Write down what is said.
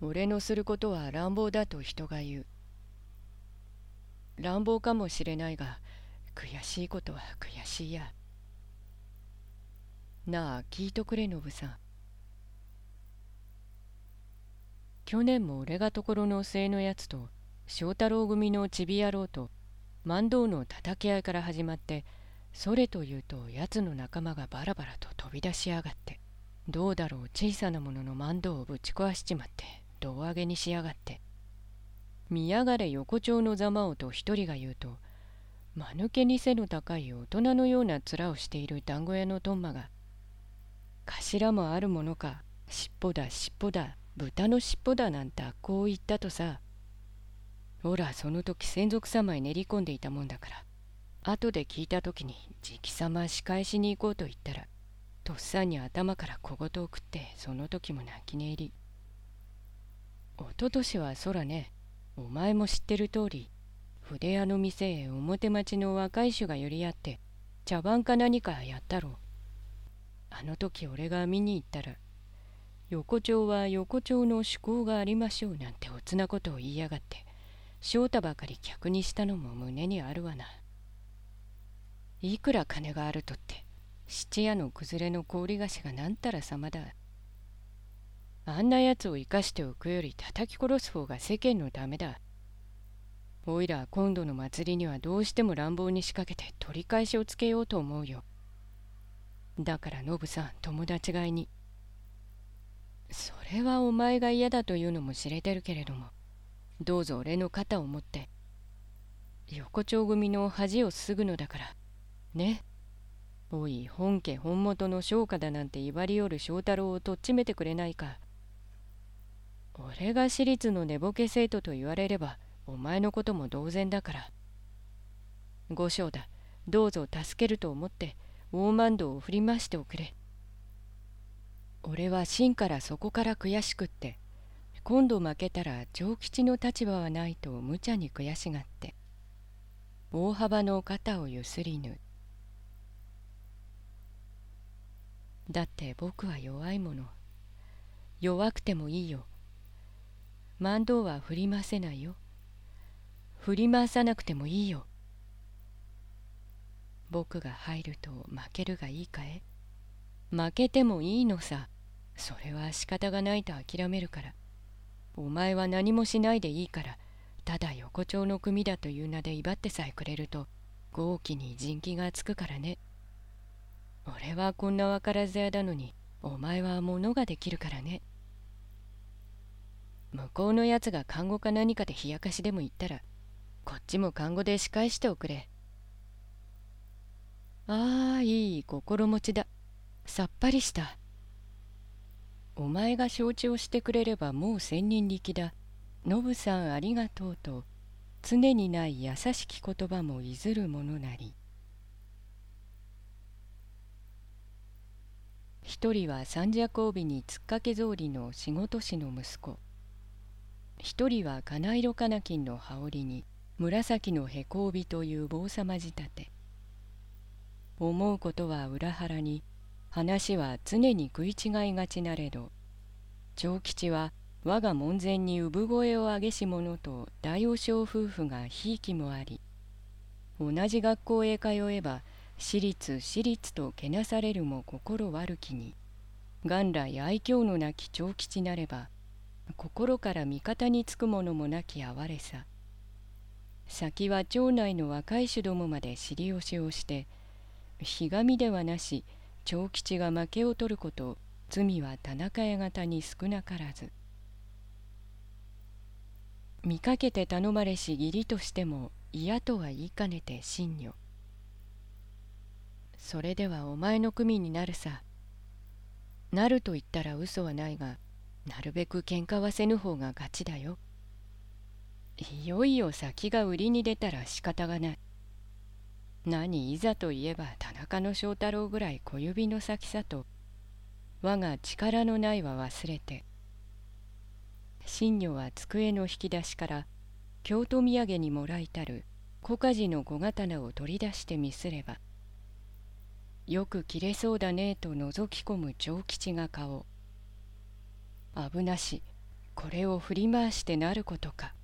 俺のすることは乱暴だと人が言う。乱暴かもしれないが、悔しいことは悔しいや。なあ、聞いとくれ、ノブさん。去年も俺がところの末のやつと、翔太郎組のちび野郎と、万道の叩き合いから始まって、それというとやつの仲間がバラバラと飛び出しやがって、どうだろう小さなものの万道をぶち壊しちまって、胴上げにしやがって。見やがれ横丁のざまおと一人が言うと、間抜けに背の高い大人のような面をしている団子屋のトンマが、頭もあるものか、尻尾だ尻尾だ、豚の尻尾だなんてこう言ったとさ。ほら、その時専属様へ練り込んでいたもんだから。後で聞いた時に直様仕返しに行こうと言ったら、とっさに頭から小言を食って、その時も泣き寝入り。おととしは空ね、お前も知ってる通り、筆屋の店へ表町の若い衆が寄り合って、茶番か何かやったろう。あの時俺が見に行ったら、横丁は横丁の趣向がありましょうなんておつなことを言いやがって、翔太ばかり客にしたのも胸にあるわな。いくら金があるとって、質屋の崩れの氷菓子がなんたら様だ。あんなやつを生かしておくより叩き殺す方が世間のためだ。おいら今度の祭りにはどうしても乱暴に仕掛けて取り返しをつけようと思うよ。だからノブさん友達がいに。それはお前が嫌だというのも知れてるけれども、どうぞ俺の肩を持って、横丁組の恥をすぐのだから、ね。おい、本家本元の商家だなんて威張りよる翔太郎をとっちめてくれないか。俺が私立の寝ぼけ生徒と言われればお前のことも同然だから。五章だ、どうぞ助けると思って大万道を振り回しておくれ。俺は真からそこから悔しくって、今度負けたら長吉の立場はないと無茶に悔しがって、大幅の肩をゆすりぬ。だって僕は弱いもの。弱くてもいいよ。万道は振り回せないよ。振り回さなくてもいいよ。僕が入ると負けるがいいかえ？負けてもいいのさ。それは仕方がないと諦めるから。お前は何もしないでいいから、ただ横丁の組だという名で威張ってさえくれると、豪気に人気がつくからね。俺はこんな分からず屋だのに、お前は物ができるからね。向こうのやつが看護か何かで冷やかしでも言ったらこっちも看護で仕返しておくれ。ああいい心持ちだ。さっぱりした。お前が承知をしてくれればもう千人力だ。ノブさんありがとうと常にない優しき言葉もいずるものなり。一人は三尺帯につっかけ草履の仕事師の息子。一人は金色かな金の羽織に紫のへこ帯という坊様仕立て。思うことは裏腹に話は常に食い違いがちなれど長吉は我が門前に産声を上げし者と大王将夫婦がひいきもあり同じ学校へ通えば私立私立とけなされるも心悪きに元来愛嬌のなき長吉なれば心から味方につくものもなき哀れさ。先は町内の若い衆どもまで尻押しをしてひがみではなし長吉が負けを取ること罪は田中屋方に少なからず。見かけて頼まれし義理としても嫌とは言いかねて真女それではお前の組になるさ。なると言ったら嘘はないがなるべく喧嘩はせぬ方が勝ちだよ。いよいよ先が売りに出たら仕方がない。何いざといえば田中の正太郎ぐらい小指の先さと我が力のないは忘れて真女は机の引き出しから京都土産にもらいたる小梶の小刀を取り出してみすればよく切れそうだねと覗き込む長吉が顔危なし。これを振り回してなることか。